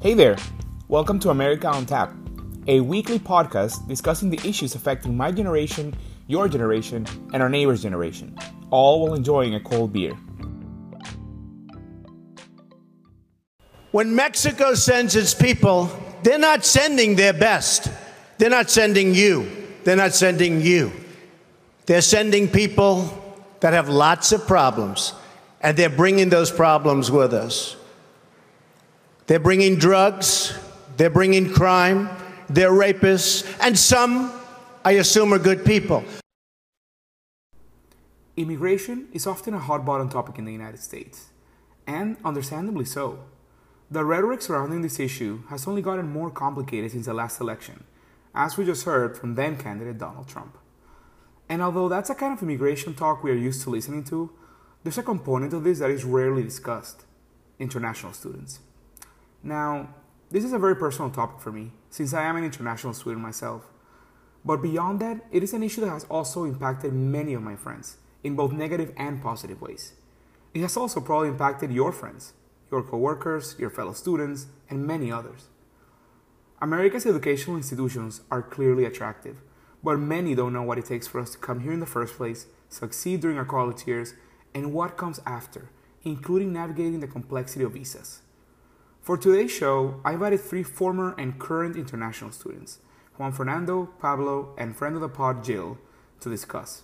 Hey there! Welcome to America on Tap, a weekly podcast discussing the issues affecting my generation, your generation, and our neighbor's generation, all while enjoying a cold beer. When Mexico sends its people, they're not sending their best. They're not sending you. They're not sending you. They're sending people that have lots of problems, and they're bringing those problems with us. They're bringing drugs, they're bringing crime, they're rapists, and some, I assume, are good people. Immigration is often a hot button topic in the United States, and understandably so. The rhetoric surrounding this issue has only gotten more complicated since the last election, as we just heard from then candidate Donald Trump. And although that's a kind of immigration talk we are used to listening to, there's a component of this that is rarely discussed international students. Now, this is a very personal topic for me, since I am an international student myself. But beyond that, it is an issue that has also impacted many of my friends, in both negative and positive ways. It has also probably impacted your friends, your coworkers, your fellow students, and many others. America's educational institutions are clearly attractive, but many don't know what it takes for us to come here in the first place, succeed during our college years, and what comes after, including navigating the complexity of visas. For today's show, I invited three former and current international students, Juan Fernando, Pablo, and friend of the pod, Jill, to discuss.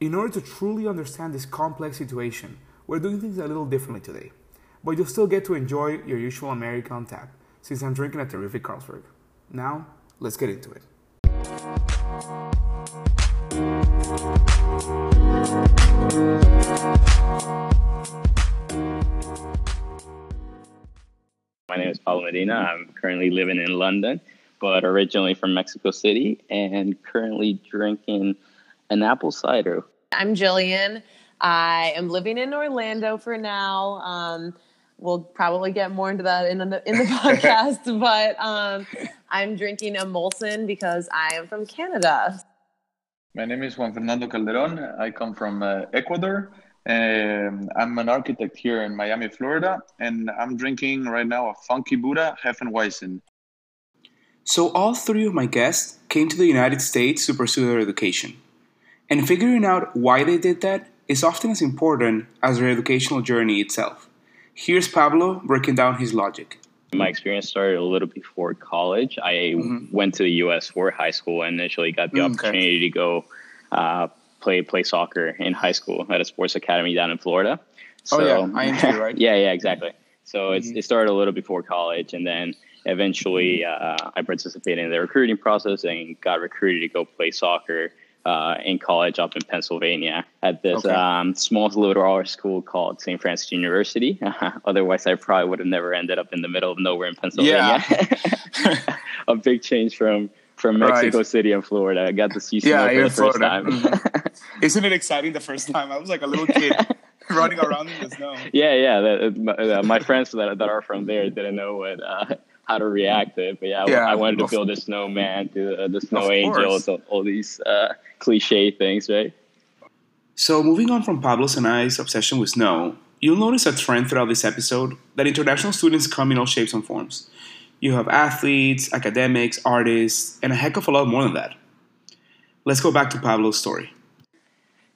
In order to truly understand this complex situation, we're doing things a little differently today, but you'll still get to enjoy your usual America on Tap, since I'm drinking a terrific Carlsberg. Now, let's get into it. My name is Pablo Medina. I'm currently living in London, but originally from Mexico City and currently drinking an apple cider. I'm Jillian. I am living in Orlando for now. Um, we'll probably get more into that in the, in the podcast, but um, I'm drinking a Molson because I am from Canada. My name is Juan Fernando Calderon. I come from uh, Ecuador. Um, I'm an architect here in Miami, Florida, and I'm drinking right now a Funky Buddha Hefeweizen. So, all three of my guests came to the United States to pursue their education. And figuring out why they did that is often as important as their educational journey itself. Here's Pablo breaking down his logic. My experience started a little before college. I mm-hmm. went to the U.S. for high school and initially got the mm, opportunity to go uh, play play soccer in high school at a sports academy down in Florida. So, oh yeah, IMG, right? yeah, yeah, exactly. So mm-hmm. it started a little before college, and then eventually uh, I participated in the recruiting process and got recruited to go play soccer uh, in college up in Pennsylvania at this okay. um, small little school called St. Francis University. Otherwise, I probably would have never ended up in the middle of nowhere in Pennsylvania. Yeah. a big change from from Mexico right. City and Florida. I got to see snow yeah, for the first Florida. time. Mm-hmm. Isn't it exciting the first time? I was like a little kid running around in the snow. Yeah, yeah. The, my, uh, my, friends that, that are from there didn't know what uh, how to react to it. But yeah, yeah I wanted to build a snowman, do uh, the snow angels, all, all, these uh, cliche things, right? So moving on from Pablo's and I's obsession with snow, you'll notice a trend throughout this episode that international students come in all shapes and forms. You have athletes, academics, artists, and a heck of a lot more than that. Let's go back to Pablo's story.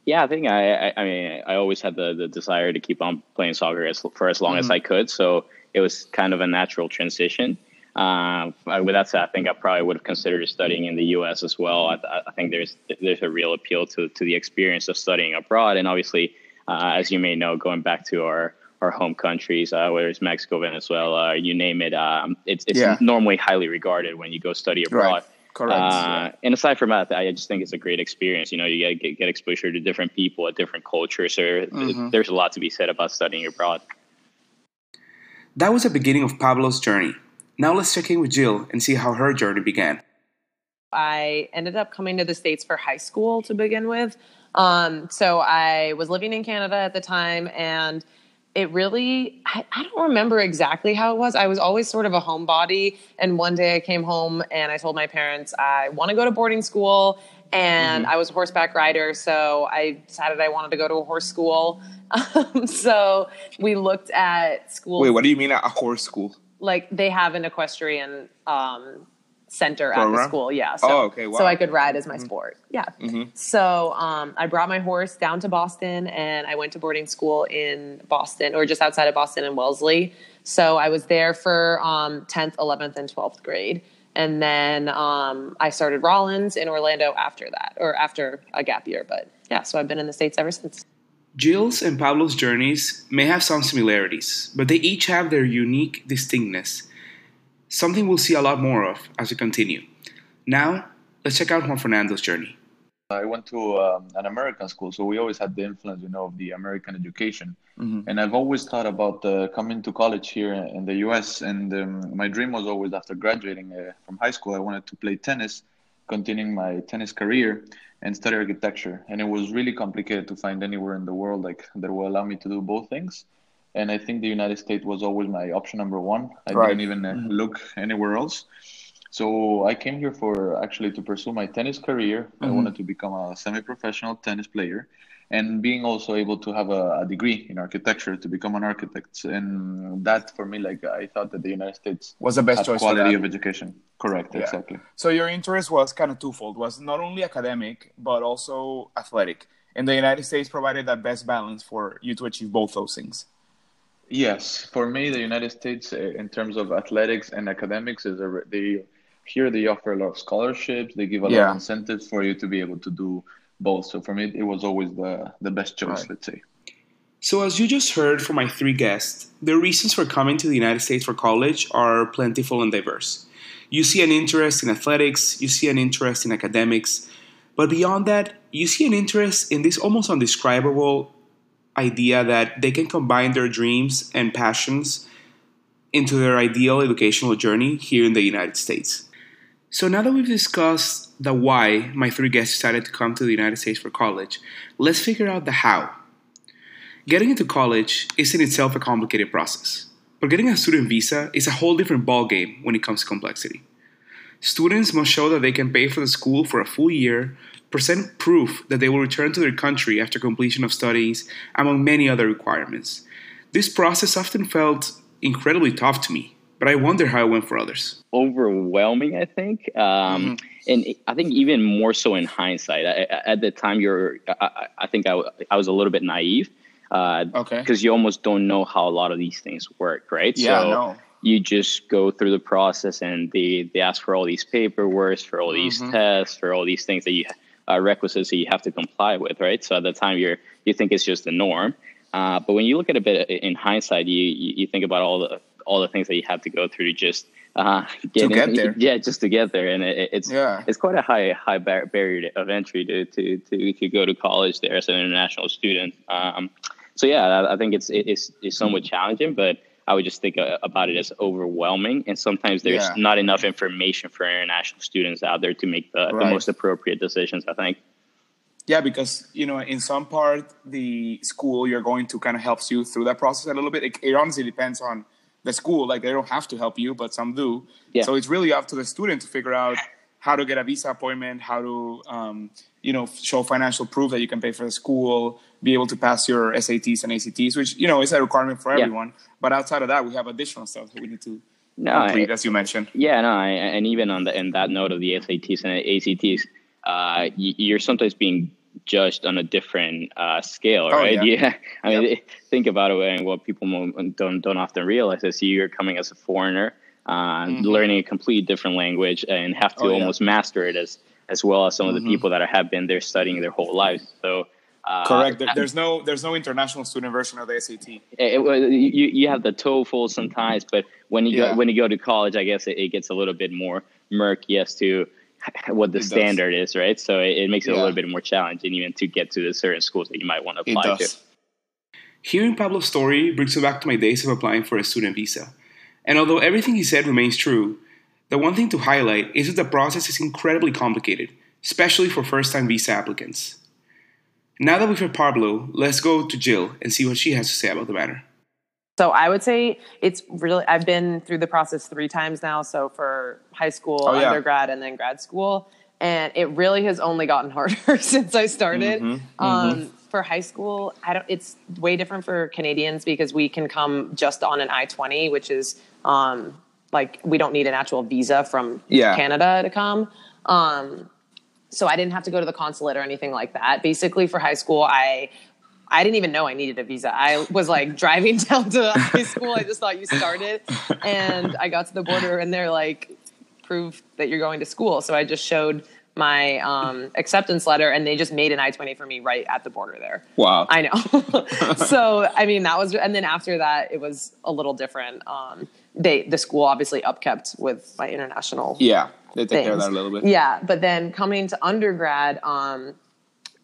Yeah, I think I, I, I mean, I always had the, the desire to keep on playing soccer as, for as long mm-hmm. as I could. So it was kind of a natural transition. Uh, with that said, I think I probably would have considered studying in the U.S. as well. I, I, think there's there's a real appeal to to the experience of studying abroad, and obviously, uh, as you may know, going back to our our home countries, uh, whether it's Mexico, Venezuela, you name it, um, it's it's yeah. normally highly regarded when you go study abroad. Right. Correct. Uh, and aside from that, I just think it's a great experience. You know, you get, get, get exposure to different people, at different cultures. So mm-hmm. there's a lot to be said about studying abroad. That was the beginning of Pablo's journey. Now let's check in with Jill and see how her journey began. I ended up coming to the States for high school to begin with. Um, so I was living in Canada at the time and it really I, I, don't remember exactly how it was i was always sort of a homebody and one day i came home and i told my parents i want to go to boarding school and mm-hmm. i was a horseback rider so i decided i wanted to go to a horse school um, so we looked at school. Wait, what do you mean a horse school? like they have an equestrian um, center at the school. Yeah. So, Oh, okay, wow. Mm-hmm. So I could ride as my sport. Yeah. So um, I brought my horse down to Boston and I went to boarding school in Boston or just outside of Boston in Wellesley. So I was there for um, 10th, 11th, and 12th grade. And then um, I started Rollins in Orlando after that, or after a gap year. But yeah, so I've been in the States ever since. Jill's and Pablo's journeys may have some similarities, but they each have their unique distinctness, something we'll see a lot more of as we continue. Now, let's check out Juan Fernando's journey. I went to um, an American school, so we always had the influence, you know, of the American education. And I've always thought about uh, coming to college here in the U.S. And um, my dream was always, after graduating uh, from high school, I wanted to play tennis, continuing my tennis career, and study architecture. And it was really complicated to find anywhere in the world like that will allow me to do both things. And I think the United States was always my option number one. I Right. didn't even uh, look anywhere else. So I came here for actually to pursue my tennis career. I wanted to become a semi-professional tennis player, and being also able to have a, a degree in architecture to become an architect. And that for me, like I thought that the United States Was the best choice for quality that. of education. Correct, Yeah. exactly. So your interest was kind of twofold. Was not only academic but also athletic. And the United States provided that best balance for you to achieve both those things. Yes, for me, the United States, uh, in terms of athletics and academics, is a, they here they offer a lot of scholarships. They give a lot Yeah. of incentives for you to be able to do both. So for me, it was always the the best choice. Right. Let's say. So, as you just heard from my three guests, the reasons for coming to the United States for college are plentiful and diverse. You see an interest in athletics, you see an interest in academics, but beyond that, you see an interest in this almost undescribable idea that they can combine their dreams and passions into their ideal educational journey here in the United States. So now that we've discussed the why my three guests decided to come to the United States for college, let's figure out the how. Getting into college is in itself a complicated process, but getting a student visa is a whole different ballgame when it comes to complexity. Students must show that they can pay for the school for a full year, present proof that they will return to their country after completion of studies, among many other requirements. This process often felt incredibly tough to me, but I wonder how it went for others. overwhelming, I think. Um, And I think even more so in hindsight. I, I- at the time, you're. I, I- I think I, w- I was a little bit naive. Uh, Okay. Because you almost don't know how a lot of these things work, right? Yeah, so no. you just go through the process, and they they ask for all these paperwork, for all these tests, for all these things that you uh, requisites that you have to comply with, right? So at the time, you're you think it's just the norm. Uh, but when you look at it a bit in hindsight, you, you you think about all the all the things that you have to go through to just uh, get, get in- there. Yeah, just to get there, and it, it's Yeah. it's quite a high high bar- barrier of entry to to to, to go to college there as an international student. Um, so yeah, I, I think it's it's it's somewhat challenging, but I would just think uh, about it as overwhelming, and sometimes there's Yeah. not enough information for international students out there to make the, the most appropriate decisions. I think. Yeah, because you know, in some part, the school you're going to kind of helps you through that process a little bit. It, it honestly depends on the school. Like they don't have to help you, but some do. Yeah. So it's really up to the student to figure out how to get a visa appointment, how to, um, you know, show financial proof that you can pay for the school, be able to pass your SATs and ACTs, which you know is a requirement for Yeah. everyone. But outside of that, we have additional stuff that we need to No, complete, I- as you mentioned. Yeah, no, I, and even on the in that note of the SATs and ACTs, uh, you're sometimes being judged on a different uh, scale, Oh, right? yeah. I mean, think about it, and what people don't don't often realize is you're coming as a foreigner, uh, learning a completely different language, and have to Mm-hmm. Oh, yeah. Mm-hmm. almost master it as as well as some of the people that have been there studying their whole lives. So. Uh, Correct. There's no there's no international student version of the SAT. it, it, you you have the TOEFL sometimes, but when you Yeah. go when you go to college, I guess it, it gets a little bit more murky as to what the It does. standard is, right? So it, it makes it a little bit more challenging even to get to the certain schools that you might want to apply to. Hearing Pablo's story brings me back to my days of applying for a student visa. And although everything he said remains true, the one thing to highlight is that the process is incredibly complicated, especially for first time visa applicants. Now that we've heard Pablo, let's go to Jill and see what she has to say about the matter. So I would say it's really, I've been through the process three times now. So for high school, Oh, yeah. undergrad, and then grad school. And it really has only gotten harder since I started. Mm-hmm, Um, for high school, I don't. It's way different for Canadians because we can come just on an I twenty, which is um, like we don't need an actual visa from Yeah. Canada to come. Um, so I didn't have to go to the consulate or anything like that. Basically, for high school, I I didn't even know I needed a visa. I was like driving down to high school. I just thought you started, and I got to the border, and they're like, "Prove that you're going to school." So I just showed my um, acceptance letter, and they just made an I twenty for me right at the border there. Wow. I know. so I mean, that was, and then after that, it was a little different. Um, they the school obviously upkept with my international yeah, they take care of that a little bit. Yeah, but then coming to undergrad, um,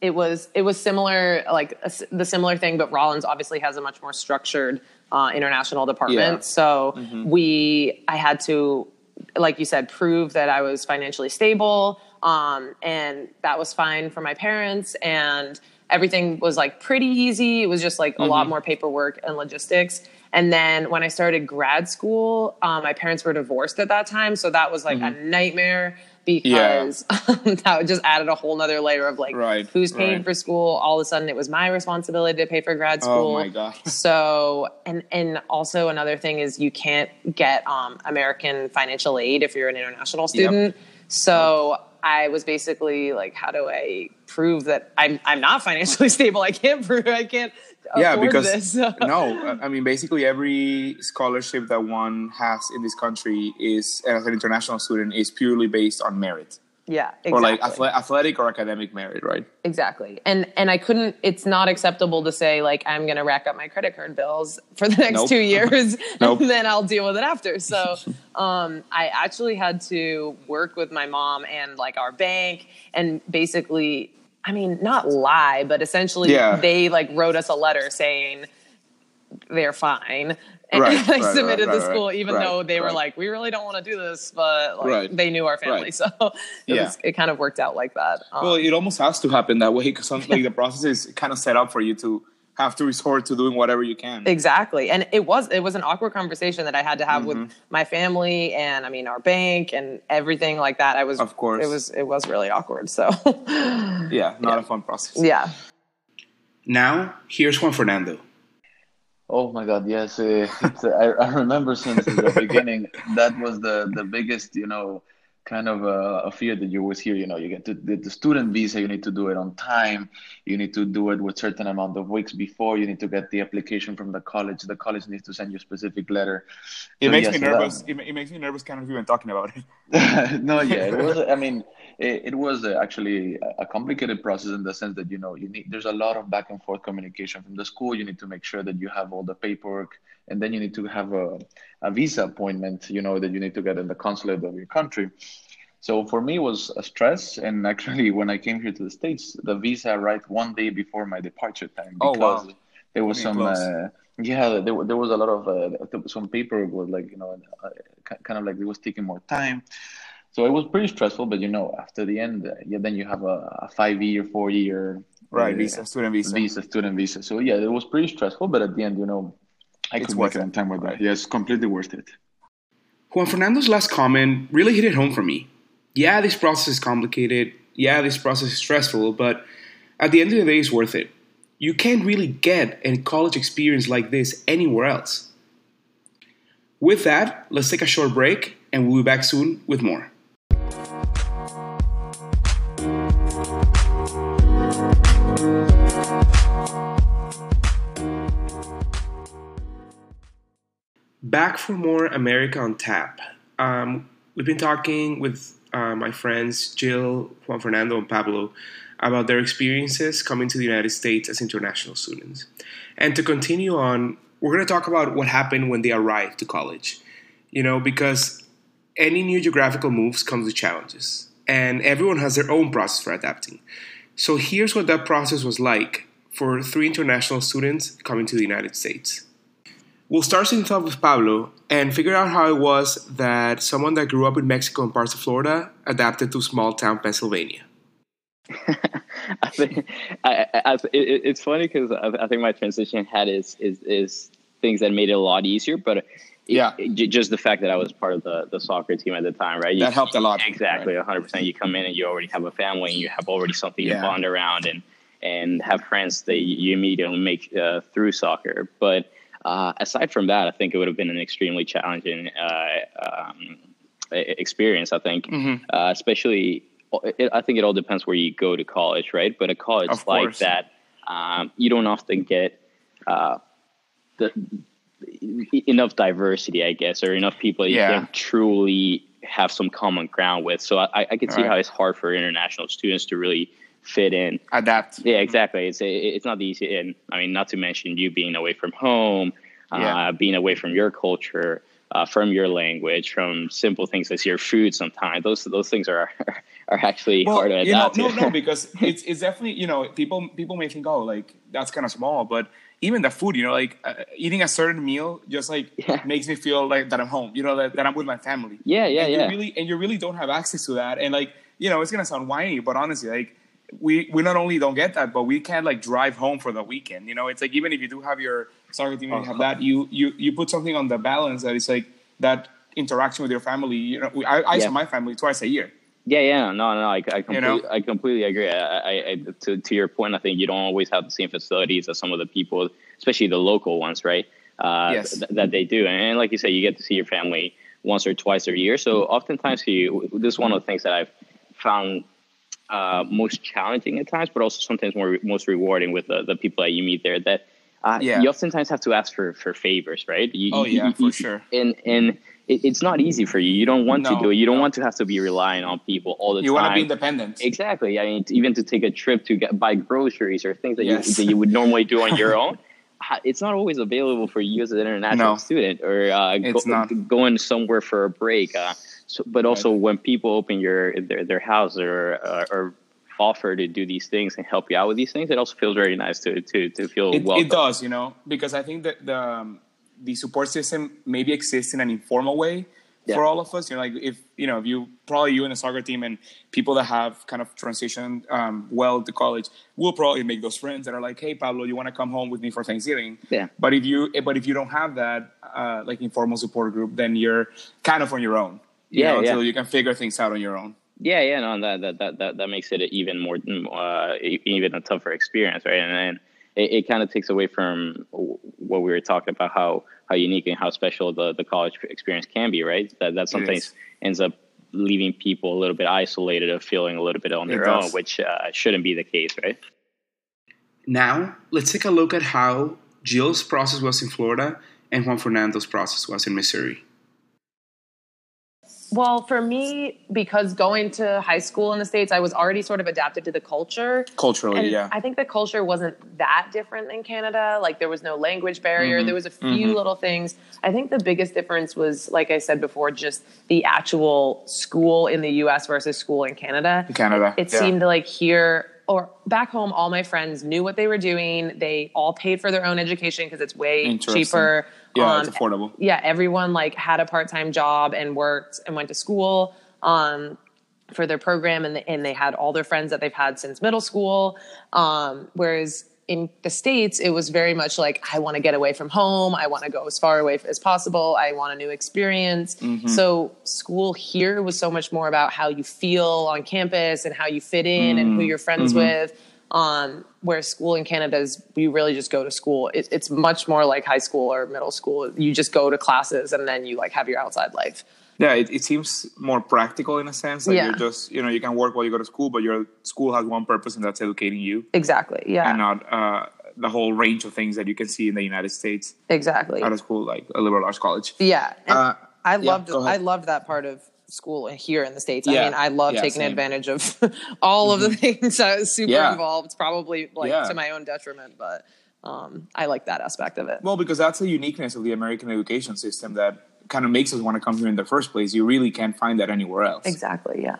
it was it was similar, like a the similar thing, but Rollins obviously has a much more structured uh, international department. Yeah. So Mm-hmm. we, I had to, like you said, prove that I was financially stable, um, and that was fine for my parents, and everything was like pretty easy. It was just like a Mm-hmm. lot more paperwork and logistics. And then when I started grad school, um, my parents were divorced at that time, so that was like a nightmare because that just added a whole nother layer of like Right, who's paying right. for school. All of a sudden, it was my responsibility to pay for grad school. Oh my God. So and and also another thing is you can't get um, American financial aid if you're an international student. So I was basically like, how do I prove that I'm I'm not financially stable? I can't prove I can't. yeah because this. no i mean basically every scholarship that one has in this country is as an international student is purely based on merit yeah, exactly. or like athletic or academic merit right Exactly. And and I couldn't it's not acceptable to say like I'm going to rack up my credit card bills for the next Nope. 2 years Nope. and then I'll deal with it after. So um I actually had to work with my mom and like our bank and basically I mean not lie but essentially Yeah. they like wrote us a letter saying they're fine. And Right, I right, submitted right, to right, school even right, though they were like we really don't want to do this but like Right, they knew our family right. so it Yeah. was it kind of worked out like that. Um, well it almost has to happen that way because like the process is kind of set up for you to have to resort to doing whatever you can Exactly. And it was it was an awkward conversation that I had to have Mm-hmm. with my family and I mean our bank and everything like that. I was Of course. it was it was really awkward. So yeah not a fun process yeah. now here's juan fernando Oh my God, yes. Uh, I, I remember since the beginning that was the the biggest, you know, kind of uh, a fear that you always hear. You know, you get to the, the student visa, you need to do it on time. You need to do it with certain amount of weeks before. You need to get the application from the college. The college needs to send you a specific letter. it So, makes yes, me that- nervous it, it makes me nervous kind of even talking about it no, yeah, it was. I mean, it, it was uh, actually a- a complicated process in the sense that you know you need. There's a lot of back and forth communication from the school. You need to make sure that you have all the paperwork, and then you need to have a, a visa appointment. You know that you need to get in the consulate of your country. So for me, it was a stress. And actually, when I came here to the states, the visa arrived one day before my departure time Oh, wow. because there was Pretty some. Uh, yeah, there, there was a lot of uh, some paperwork was like you know uh, kind of like it was taking more time. So it was pretty stressful, but you know, after the end, uh, yeah, then you have a, a five-year, four-year right uh, visa student visa visa, student visa. So yeah, it was pretty stressful, but at the end, you know, I It's could worth make it on time with that. Yeah, it's completely worth it. Juan Fernando's last comment really hit it home for me. Yeah, this process is complicated. Yeah, this process is stressful, but at the end of the day, it's worth it. You can't really get a college experience like this anywhere else. With that, let's take a short break and we'll be back soon with more. Back for more America on Tap. Um, we've been talking with uh, my friends Jill, Juan Fernando, and Pablo about their experiences coming to the United States as international students. And to continue on, we're going to talk about what happened when they arrived to college. You know, because any new geographical moves comes with challenges, and everyone has their own process for adapting. So here's what that process was like for three international students coming to the United States. We'll start things off with Pablo and figure out how it was that someone that grew up in Mexico and parts of Florida adapted to small town Pennsylvania. I think I, I, it, it's funny because I, I think my transition had is, is is things that made it a lot easier. But it, Yeah. it- just the fact that I was part of the, the soccer team at the time, right? You- That helped a lot, Exactly, 100. percent You come in and you already have a family, and you have already something Yeah. to bond around, and and have friends that you immediately make uh, through soccer. But uh, aside from that, I think it would have been an extremely challenging uh, um, experience. I think, mm-hmm. Uh, especially, it, I think it all depends where you go to college, right? But a college like that, um, you don't often get uh, the enough diversity, I guess, or enough people you yeah. can truly have some common ground with. So I, I can see right. how it's hard for international students to really fit in, adapt. Yeah, exactly. It's it's not the easy, and I mean, not to mention you being away from home, uh, being away from your culture. Uh, from your language, from simple things as your food. Sometimes those those things are are actually well, hard to adapt. You know, no, no, because it's it's definitely you know people people may think oh like that's kind of small, but even the food, you know, like uh, eating a certain meal just like yeah. makes me feel like that I'm home, you know, that, that I'm with my family. Yeah, yeah, and yeah. You really, and you really don't have access to that. And like, you know, it's gonna sound whiny, but honestly, like we we not only don't get that, but we can't like drive home for the weekend. You know, it's like even if you do have your soccer team you have uh-huh. that, you you you put something on the balance that is like that interaction with your family. You know, I, I yeah. saw my family twice a year. Yeah, yeah, no, no, I, I completely, you know? I completely agree. I, I, I, to, to your point, I think you don't always have the same facilities as some of the people, especially the local ones, right? Uh, yes. th- that they do, and like you said, you get to see your family once or twice a year. So oftentimes, you this is one of the things that I've found uh, most challenging at times, but also sometimes more most rewarding with the, the people that you meet there. That uh, yeah. you oftentimes have to ask for for favors, right? You, oh yeah, you, for sure. And and it, it's not easy for you. You don't want no, to do it. You don't no. want to have to be relying on people all the you time. You want to be independent. Exactly. I mean, even to take a trip to get, buy groceries or things that, yes. you, that you would normally do on your own. It's not always available for you as an international no, student or uh, go, going somewhere for a break. Uh, so, but also when people open your their, their house or, uh, or offer to do these things and help you out with these things, it also feels very nice to to to feel it, welcome. It does, you know, because I think that the um, the support system maybe exists in an informal way yeah. for all of us. You know, like if you know, if you probably you in the soccer team and people that have kind of transitioned um, well to college will probably make those friends that are like, "Hey, Pablo, you want to come home with me for Thanksgiving?" Yeah. But if you but if you don't have that uh, like informal support group, then you're kind of on your own. You yeah, know, yeah. Until you can figure things out on your own. Yeah, yeah, no, that that that that, that makes it even more uh, even a tougher experience, right? And, and it, it kind of takes away from what we were talking about how how unique and how special the, the college experience can be, right? That that sometimes ends up leaving people a little bit isolated or feeling a little bit on their own, which uh, shouldn't be the case, right? Now, let's take a look at how Jill's process was in Florida and Juan Fernando's process was in Missouri. Well, for me, because going to high school in the States, I was already sort of adapted to the culture. Culturally, and yeah. I think the culture wasn't that different than Canada. Like there was no language barrier. Mm-hmm. There was a few mm-hmm. little things. I think the biggest difference was, like I said before, just the actual school in the US versus school in Canada. Canada. It, it yeah. seemed like here or back home, all my friends knew what they were doing. They all paid for their own education because it's way cheaper. Yeah, um, it's affordable. Yeah, everyone like had a part time job and worked and went to school um, for their program, and, the, and they had all their friends that they've had since middle school. Um, whereas in the states it was very much like i want to get away from home i want to go as far away as possible i want a new experience mm-hmm. so school here was so much more about how you feel on campus and how you fit in mm-hmm. and who mm-hmm. you're friends mm-hmm. with um, where school in canada is you really just go to school it, it's much more like high school or middle school you just go to classes and then you like have your outside life yeah it, it seems more practical in a sense like yeah. you're just you know you can work while you go to school but your school has one purpose and that's educating you exactly yeah and not uh, the whole range of things that you can see in the united states exactly out of school like a liberal arts college yeah uh, i loved yeah, i loved that part of school here in the states yeah. i mean i love taking same. advantage of all mm-hmm. of the mm-hmm. things i was super involved it's probably like to my own detriment but um, I like that aspect of it. Well, because that's the uniqueness of the American education system that kind of makes us want to come here in the first place. You really can't find that anywhere else. Exactly, yeah.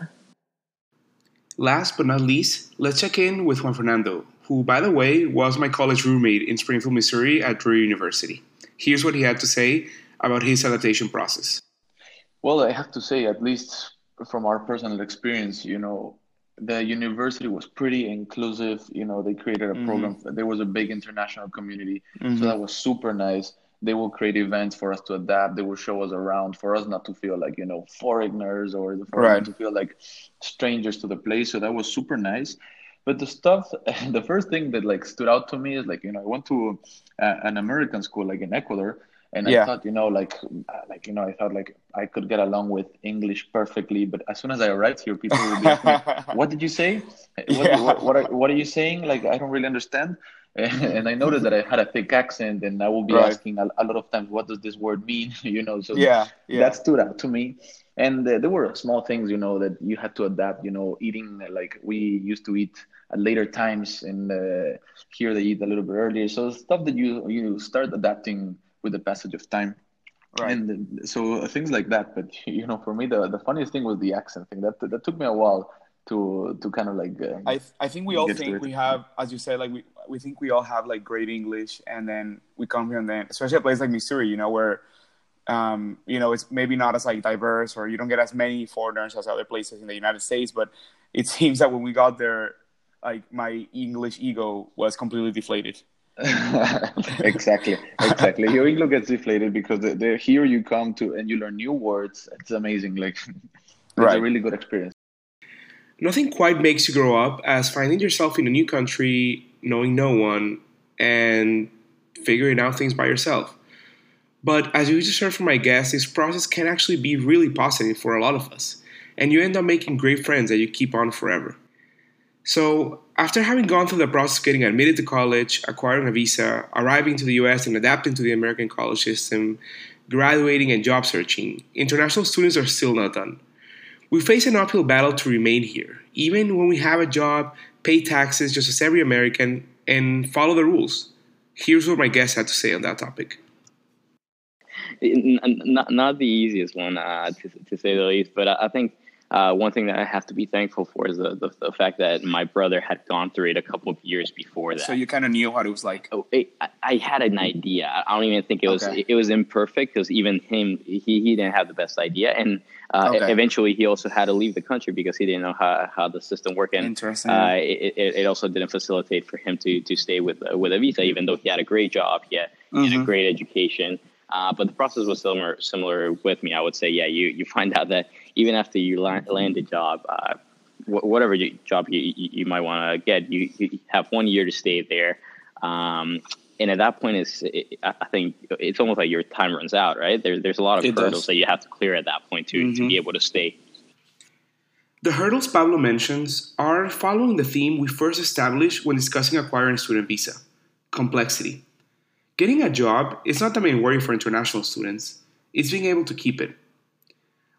Last but not least, let's check in with Juan Fernando, who, by the way, was my college roommate in Springfield, Missouri at Drury University. Here's what he had to say about his adaptation process. Well, I have to say, at least from our personal experience, you know, the university was pretty inclusive. You know, they created a mm-hmm. program. There was a big international community, mm-hmm. so that was super nice they will create events for us to adapt they will show us around for us not to feel like you know foreigners or for right. to feel like strangers to the place so that was super nice but the stuff, the first thing that like stood out to me is like you know I went to uh, an American school like in Ecuador, and Yeah. I thought you know like like you know I thought like I could get along with English perfectly, but as soon as I arrived here, people would be me, "What did you say? What, Yeah. what, what, are, what are you saying? Like I don't really understand." And I noticed that I had a thick accent, and I will be Right. asking a, a lot of times, "What does this word mean?" you know, so Yeah, yeah. that stood out to me. And uh, there were small things, you know, that you had to adapt. You know, eating like we used to eat at later times, and uh, here they eat a little bit earlier. So stuff that you you start adapting with the passage of time. Right. And uh, so things like that. But you know, for me, the the funniest thing was the accent thing. That that took me a while to to kind of like. Uh, I I think we all think we have, as you said, like we we think we all have like great English, and then we come here and then, especially a place like Missouri, you know, where, um, you know, it's maybe not as like diverse, or you don't get as many foreigners as other places in the United States. But it seems that when we got there, like my English ego was completely deflated. exactly, exactly. Your ego gets deflated because the, the here you come to and you learn new words. It's amazing. Like it's Right. a really good experience. Nothing quite makes you grow up as finding yourself in a new country, knowing no one, and figuring out things by yourself. But as you just heard from my guest, this process can actually be really positive for a lot of us, and you end up making great friends that you keep on forever. So, after having gone through the process of getting admitted to college, acquiring a visa, arriving to the US, and adapting to the American college system, graduating, and job searching, international students are still not done. We face an uphill battle to remain here, even when we have a job, pay taxes just as every American, and follow the rules. Here's what my guest had to say on that topic. Not not the easiest one uh, to to say the least. But I, I think uh, one thing that I have to be thankful for is the, the the fact that my brother had gone through it a couple of years before that. So you kind of knew what it was like. Oh, it, I, I had an idea. I don't even think it was Okay. it, was imperfect because even him he, he didn't have the best idea, and uh, Okay. eventually he also had to leave the country because he didn't know how, how the system worked. And Interesting. uh, it, it, it also didn't facilitate for him to to stay with uh, with a visa, even though he had a great job, he had, he Mm-hmm. had a great education. Uh, but the process was similar similar with me. I would say, yeah, you you find out that even after you land, land a job. Uh, wh- whatever you, job you, you, you might want to get, you, you have one year to stay there. Um, and at that point, it's, it, I think it's almost like your time runs out, right? There, there's a lot of It hurdles does. that you have to clear at that point to, to be able to stay. The hurdles Pablo mentions are following the theme we first established when discussing acquiring a student visa complexity. Getting a job is not the main worry for international students, it's being able to keep it.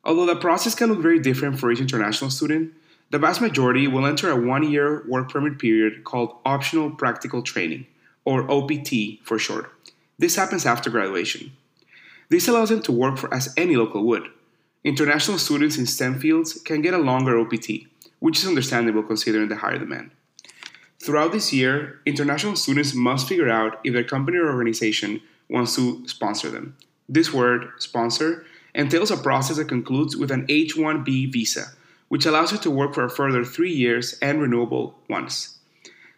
Although the process can look very different for each international student, the vast majority will enter a one year work permit period called Optional Practical Training, or OPT for short. This happens after graduation. This allows them to work for as any local would. International students in STEM fields can get a longer OPT, which is understandable considering the higher demand. Throughout this year, international students must figure out if their company or organization wants to sponsor them. This word, sponsor, entails a process that concludes with an H 1B visa, which allows you to work for a further three years and renewable once.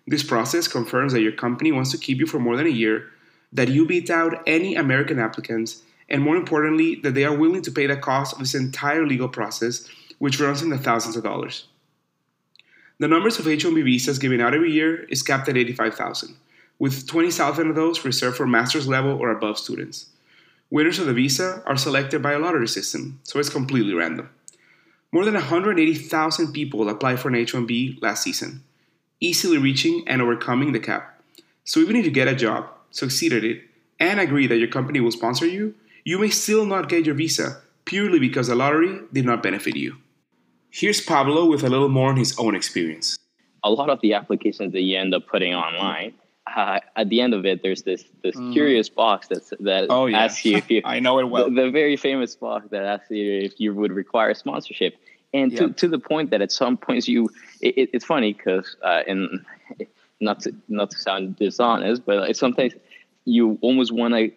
This process confirms that your company wants to keep you for more than a year, that you beat out any American applicants, and more importantly, that they are willing to pay the cost of this entire legal process, which runs in the thousands of dollars. The numbers of H-1B visas given out every year is capped at 85,000, with 20,000 of those reserved for master's level or above students. Winners of the visa are selected by a lottery system, so it's completely random. More than 180,000 people applied for an H-1B last season, easily reaching and overcoming the cap. So even if you get a job, succeed at it, and agree that your company will sponsor you, you may still not get your visa purely because the lottery did not benefit you. Here's Pablo with a little more on his own experience. A lot of the applications that you end up putting online, uh, at the end of it, there's this this curious box that's, that Oh, yeah. asks you if you I know it well. the, the very famous box that asks you if you would require sponsorship, and to, to the point that at some points you, it, it, it's funny because uh, and not to not to sound dishonest, but it's sometimes you almost want to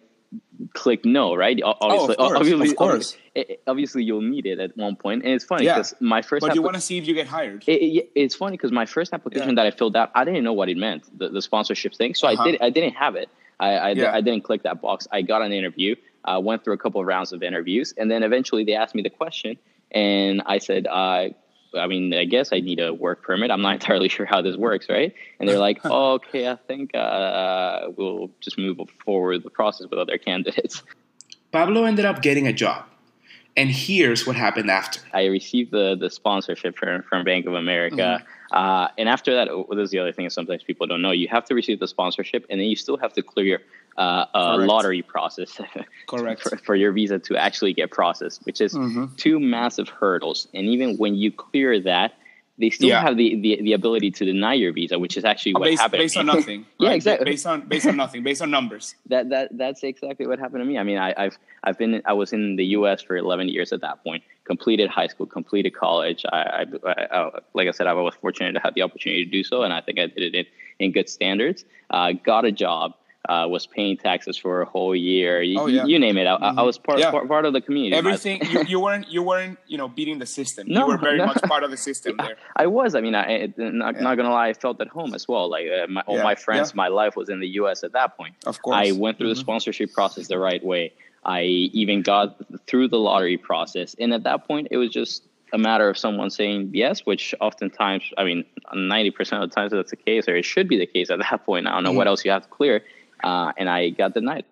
click no, right? Obviously, Oh, course, of obviously, course. obvi- obviously, you'll need it at one point. and it's funny Yeah. because my first But you want to see if you get hired. it, it, it's funny because my first application Yeah. that I filled out, I didn't know what it meant, the, the sponsorship thing. So Uh-huh. I did, I didn't have it. I, I, Yeah. I didn't click that box. I got an interview, uh, went through a couple of rounds of interviews, and then eventually they asked me the question, and I said, uh, I mean, I guess I need a work permit. I'm not entirely sure how this works, right? And they're like, oh, okay, I think uh, we'll just move forward the process with other candidates. Pablo ended up getting a job. And here's what happened after. I received the, the sponsorship from, from Bank of America. Mm-hmm. Uh, and after that, oh, this is the other thing sometimes people don't know. You have to receive the sponsorship, and then you still have to clear uh, a lottery process Correct. for, for, your visa to actually get processed, which is mm-hmm. two massive hurdles. And even when you clear that, they still yeah. have the, the, the ability to deny your visa, which is actually what based, happened. Based on nothing. yeah, exactly. Based on based on nothing. Based on numbers. That that that's exactly what happened to me. I mean, I, have I've been I was in the U.S. for 11 years at that point. Completed high school, completed college. I, I, I like I said, I was fortunate to have the opportunity to do so, and I think I did it in, in good standards. Uh, got a job uh, was paying taxes for a whole year. You, oh, yeah. you name it. I, mm-hmm. I was part, yeah. part, part of the community. Everything you, you, weren't you weren't you know beating the system. No, you were very no. much part of the system there. I was. I mean, I not, yeah. not gonna lie. I felt at home as well. Like uh, my, all my friends, my life was in the U.S. at that point. Of course, I went through mm-hmm. the sponsorship process the right way. I even got through the lottery process, and at that point, it was just a matter of someone saying yes, which oftentimes, I mean, 90% of the times that's the case, or it should be the case at that point. I don't know mm-hmm. what else you have to clear uh, and I got denied.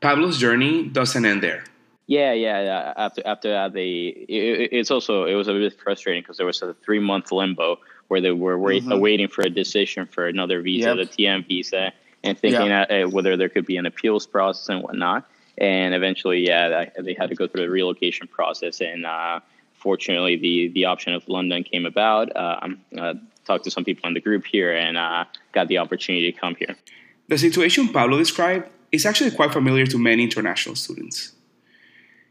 Pablo's journey doesn't end there. Yeah, yeah. yeah. After after that, they it, it's also it was a bit frustrating because there was a three month limbo where they were wait, mm-hmm. waiting for a decision for another visa, yep. the TN visa, and thinking yep. uh, whether there could be an appeals process and whatnot. And eventually, yeah, they had to go through the relocation process. And uh, fortunately, the the option of London came about. Um, uh, talked to some people in the group here and uh, got the opportunity to come here. The situation Pablo described is actually quite familiar to many international students.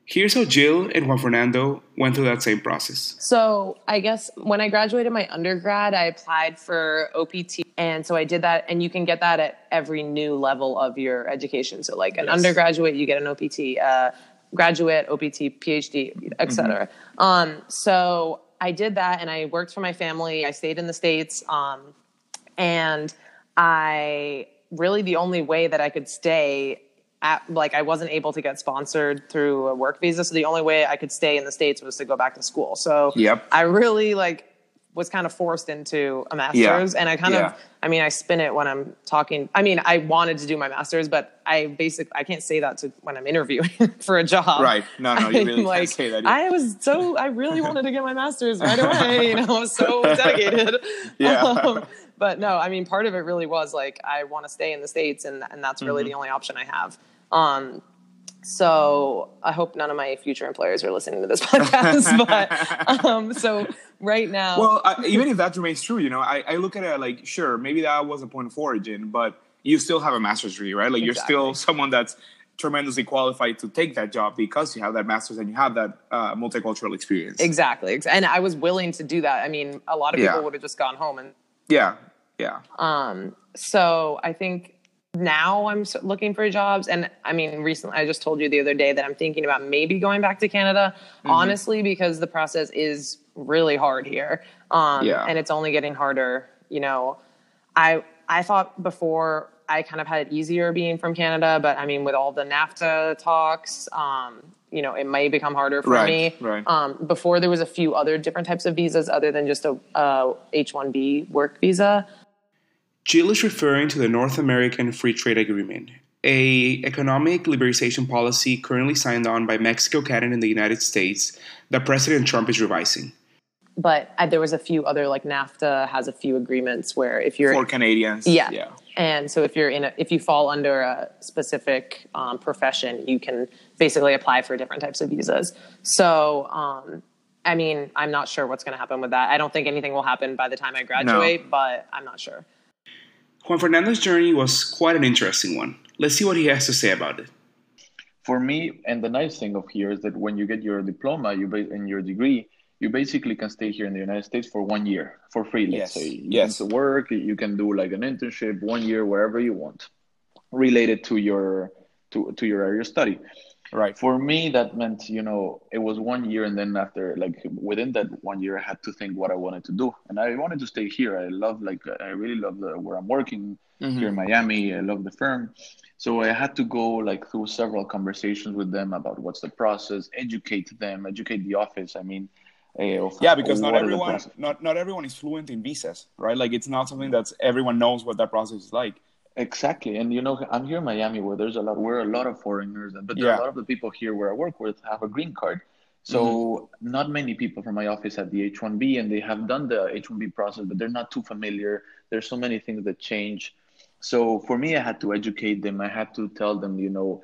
Here's how Jill and Juan Fernando went through that same process. So, I guess when I graduated my undergrad, I applied for OPT. And so I did that, and you can get that at every new level of your education. So, like an yes. undergraduate, you get an OPT, uh, graduate, OPT, PhD, etc. Mm-hmm. Um, so, I did that, and I worked for my family. I stayed in the States. Um, and I really the only way that I could stay at, like I wasn't able to get sponsored through a work visa. So the only way I could stay in the States was to go back to school. So yep. I really like was kind of forced into a master's yeah. and I kind yeah. of I mean I spin it when I'm talking I mean I wanted to do my master's but I basically I can't say that to when I'm interviewing for a job. Right. No, no, you really like, can't say that. I was so I really wanted to get my master's right away, you know, I was so dedicated. Yeah. Um, but no, I mean, part of it really was like I want to stay in the states, and and that's really mm-hmm. the only option I have. Um, so I hope none of my future employers are listening to this podcast. but um, so right now, well, I, even if that remains true, you know, I, I, look at it like, sure, maybe that was a point of origin, but you still have a master's degree, right? Like exactly. you're still someone that's tremendously qualified to take that job because you have that master's and you have that uh, multicultural experience. Exactly, and I was willing to do that. I mean, a lot of people yeah. would have just gone home and yeah, yeah. Um, so I think now I'm looking for jobs. And I mean, recently, I just told you the other day that I'm thinking about maybe going back to Canada, mm-hmm. honestly, because the process is really hard here. Um, yeah. And it's only getting harder. You know, I, I thought before I kind of had it easier being from Canada, but I mean, with all the NAFTA talks, um, you know, it may become harder for right, me. Right. Um, before there was a few other different types of visas other than just a a H-1B work visa. Jill is referring to the North American Free Trade Agreement, a economic liberalization policy currently signed on by Mexico, Canada, and the United States that President Trump is revising. But uh, there was a few other like NAFTA has a few agreements where if you're for Canadians, yeah, yeah. And so if you're in a, if you fall under a specific um, profession, you can basically apply for different types of visas. So um, I mean, I'm not sure what's going to happen with that. I don't think anything will happen by the time I graduate, no. but I'm not sure. Juan Fernando's journey was quite an interesting one. Let's see what he has to say about it. For me, and the nice thing of here is that when you get your diploma, you and your degree, you basically can stay here in the United States for one year for free. Let's yes. say you yes. can work, you can do like an internship one year wherever you want, related to your to to your area of study. Right. For me, that meant, you know, it was one year. And then after, like, within that one year, I had to think what I wanted to do. And I wanted to stay here. I love, like, I really love the, where I'm working mm-hmm. here in Miami. I love the firm. So I had to go, like, through several conversations with them about what's the process, educate them, educate the office. I mean, Uh, yeah, because not what is the everyone not not everyone is fluent in visas, right? Like it's not something that's everyone knows what that process is like. Exactly, and you know, I'm here in Miami, where there's a lot, we're a lot of foreigners, but Yeah. a lot of the people here where I work with have a green card. So mm-hmm. not many people from my office have the H-1B, and they have done the H-1B process, but they're not too familiar. There's so many things that change. So for me, I had to educate them. I had to tell them, you know,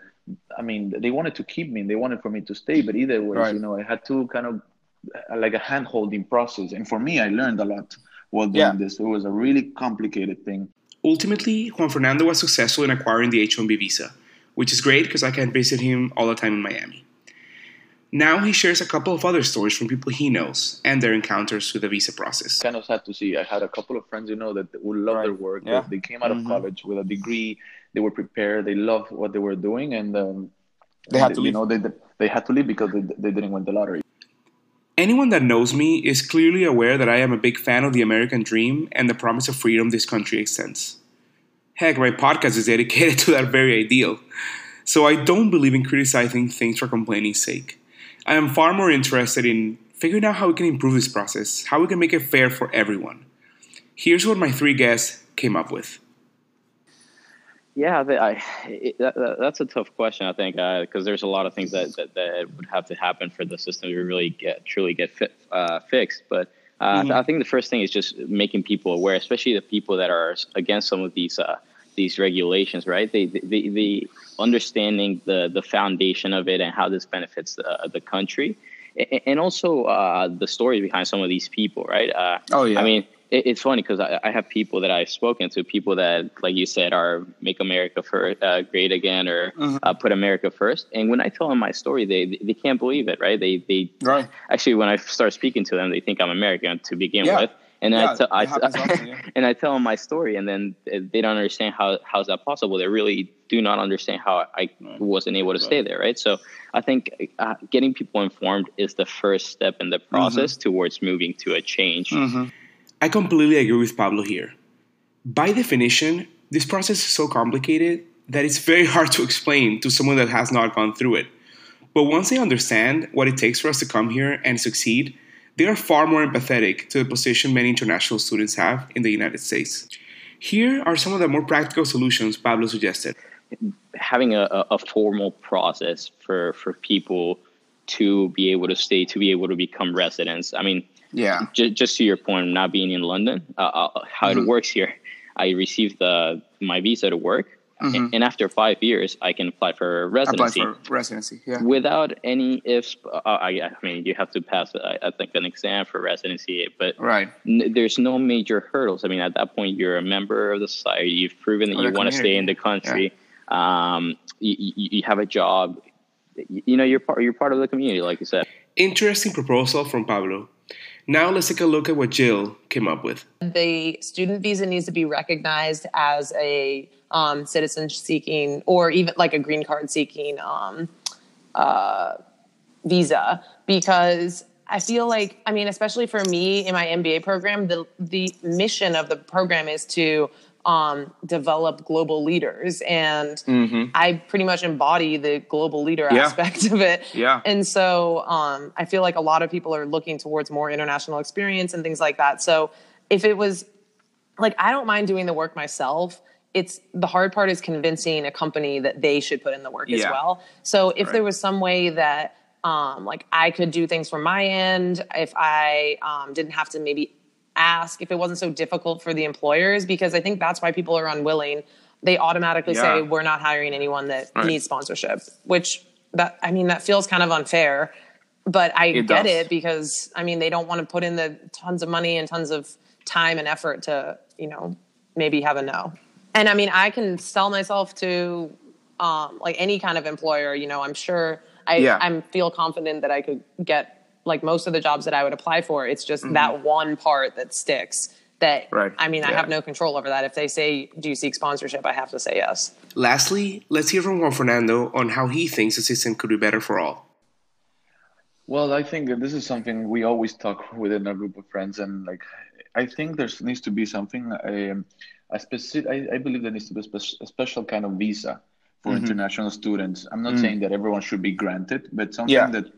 I mean, they wanted to keep me, and they wanted for me to stay, but either way, Right. you know, I had to kind of like a hand-holding process. And for me, I learned a lot while doing Yeah. this. It was a really complicated thing. Ultimately, Juan Fernando was successful in acquiring the H 1B visa, which is great because I can visit him all the time in Miami. Now he shares a couple of other stories from people he knows and their encounters with the visa process. kind of sad to see. I had a couple of friends, you know, that would love Right. their work. Yeah. They came out of Mhm. college with a degree. They were prepared. They loved what they were doing, and um, They had to you leave. know, they they had to leave because they, they didn't win the lottery. Anyone that knows me is clearly aware that I am a big fan of the American dream and the promise of freedom this country extends. Heck, my podcast is dedicated to that very ideal. So I don't believe in criticizing things for complaining's sake. I am far more interested in figuring out how we can improve this process, how we can make it fair for everyone. Here's what my three guests came up with. Yeah, I, I it, that, that- that's a tough question. I think because there's a lot of things that, that that would have to happen for the system to really get truly get fit, uh, fixed. But uh, I think the first thing is just making people aware, especially the people that are against some of these uh, these regulations. Right? They, they, they understanding the the foundation of it and how this benefits the the country, A- and also uh, the stories behind some of these people. Right? Uh, Oh, yeah. I mean, it, it's funny because I, I have people that I've spoken to, people that, like you said, are make America for, uh, great again or Mm-hmm. uh, put America first. And when I tell them my story, they they can't believe it, right? They they Right. actually when I start speaking to them, they think I'm American to begin Yeah. with. And Yeah, I, tell, I, often, yeah. and I tell them my story, and then they don't understand how how's that possible. They really do not understand how I wasn't able to stay there, right? So I think uh, getting people informed is the first step in the process Mm-hmm. towards moving to a change. I completely agree with Pablo here. By definition, this process is so complicated that it's very hard to explain to someone that has not gone through it. But once they understand what it takes for us to come here and succeed, they are far more empathetic to the position many international students have in the United States. Here are some of the more practical solutions Pablo suggested. having a, a formal process for for people to be able to stay to be able to become residents i mean Yeah. just, just to your point not being in london uh, uh, how Mm-hmm. it works here i received the my visa to work and, and after five years i can apply for Mm-hmm. Apply residency for residency. Yeah. without any ifs uh, I, I mean you have to pass I, I think an exam for residency but Right. n- there's no major hurdles. I mean, at that point, you're a member of the society. You've proven that Of you want to stay in the country. Um, you, you, you have a job. You, you know, you're part. You're part of the community, like you said. Interesting proposal from Pablo. Now let's take a look at what Jill came up with. the student visa needs to be recognized as a um, citizen seeking or even like a green card seeking um, uh, visa because I feel like I mean especially for me in my MBA program the the mission of the program is to um, develop global leaders and I pretty much embody the global leader Mm-hmm. Yeah. aspect of it Yeah. and so um, I feel like a lot of people are looking towards more international experience and things like that. So if it was like, I don't mind doing the work myself. It's the hard part is convincing a company that they should put in the work as well. So if there was some way that um, like I could do things from my end, if I um, didn't have to maybe ask, if it wasn't so difficult for the employers, because I think that's why people are unwilling. They automatically Yeah. say we're not hiring anyone that Right. needs sponsorship, which that I mean that feels kind of unfair, but I It get does. it because I mean they don't want to put in the tons of money and tons of time and effort to you know maybe have a no. And I mean I can sell myself to um, like any kind of employer. You know I'm sure I Yeah. I'm feel confident that I could get like most of the jobs that I would apply for. It's just that one part that sticks. That Mm-hmm. Right. I mean I have no control over that. If they say do you seek sponsorship, I have to say yes. Lastly, let's hear from Juan Fernando on how he thinks the system could be better for all. Well, I think that this is something we always talk within a group of friends, and like, I think there needs to be something, um, a specific. I, I believe there needs to be a, spe- a special kind of visa for international students. I'm not saying that everyone should be granted, but something Yeah. that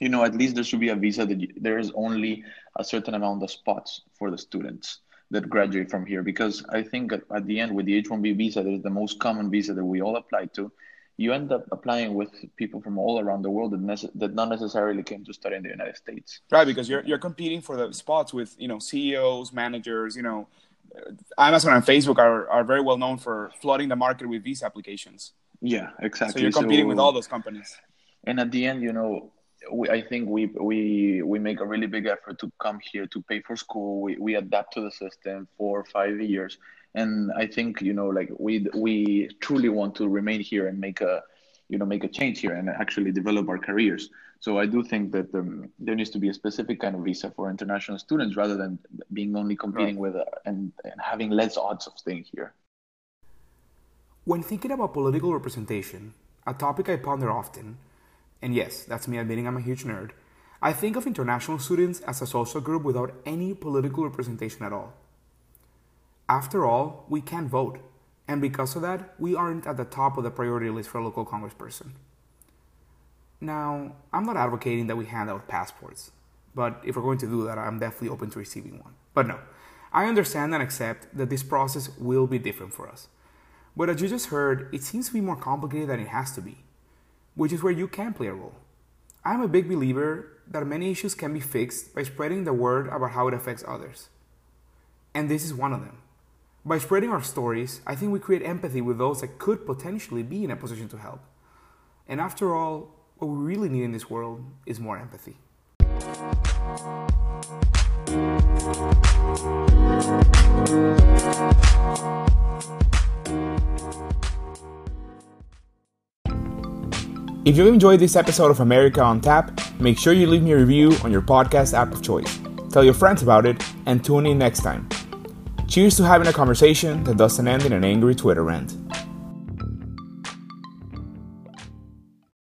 you know, at least there should be a visa that you, there is only a certain amount of spots for the students that graduate from here. Because I think at, at the end, with the H 1B visa, that is the most common visa that we all apply to. You end up applying with people from all around the world that, nece- that not necessarily came to study in the United States. Right, because you're you're competing for the spots with you know CEOs, managers. You know, uh, Amazon and Facebook are, are very well known for flooding the market with visa applications. Yeah, exactly. So you're competing So- with all those companies. and at the end you know we, i think we we we make a really big effort to come here to pay for school. We, we adapt to the system for five years. And i think you know like we we truly want to remain here and make a you know make a change here and actually develop our careers. So i do think that um, there needs to be a specific kind of visa for international students rather than being only competing with uh, and, and having less odds of staying here. When thinking about political representation, a topic I ponder often, and yes, that's me admitting I'm a huge nerd, I think of international students as a social group without any political representation at all. After all, we can't vote, and because of that, we aren't at the top of the priority list for a local congressperson. Now, I'm not advocating that we hand out passports, but if we're going to do that, I'm definitely open to receiving one. But no, I understand and accept that this process will be different for us. But as you just heard, it seems to be more complicated than it has to be, which is where you can play a role. I'm a big believer that many issues can be fixed by spreading the word about how it affects others. And this is one of them. By spreading our stories, I think we create empathy with those that could potentially be in a position to help. And after all, what we really need in this world is more empathy. If you've enjoyed this episode of America on Tap, make sure you leave me a review on your podcast app of choice. Tell your friends about it and tune in next time. Cheers to having a conversation that doesn't end in an angry Twitter rant.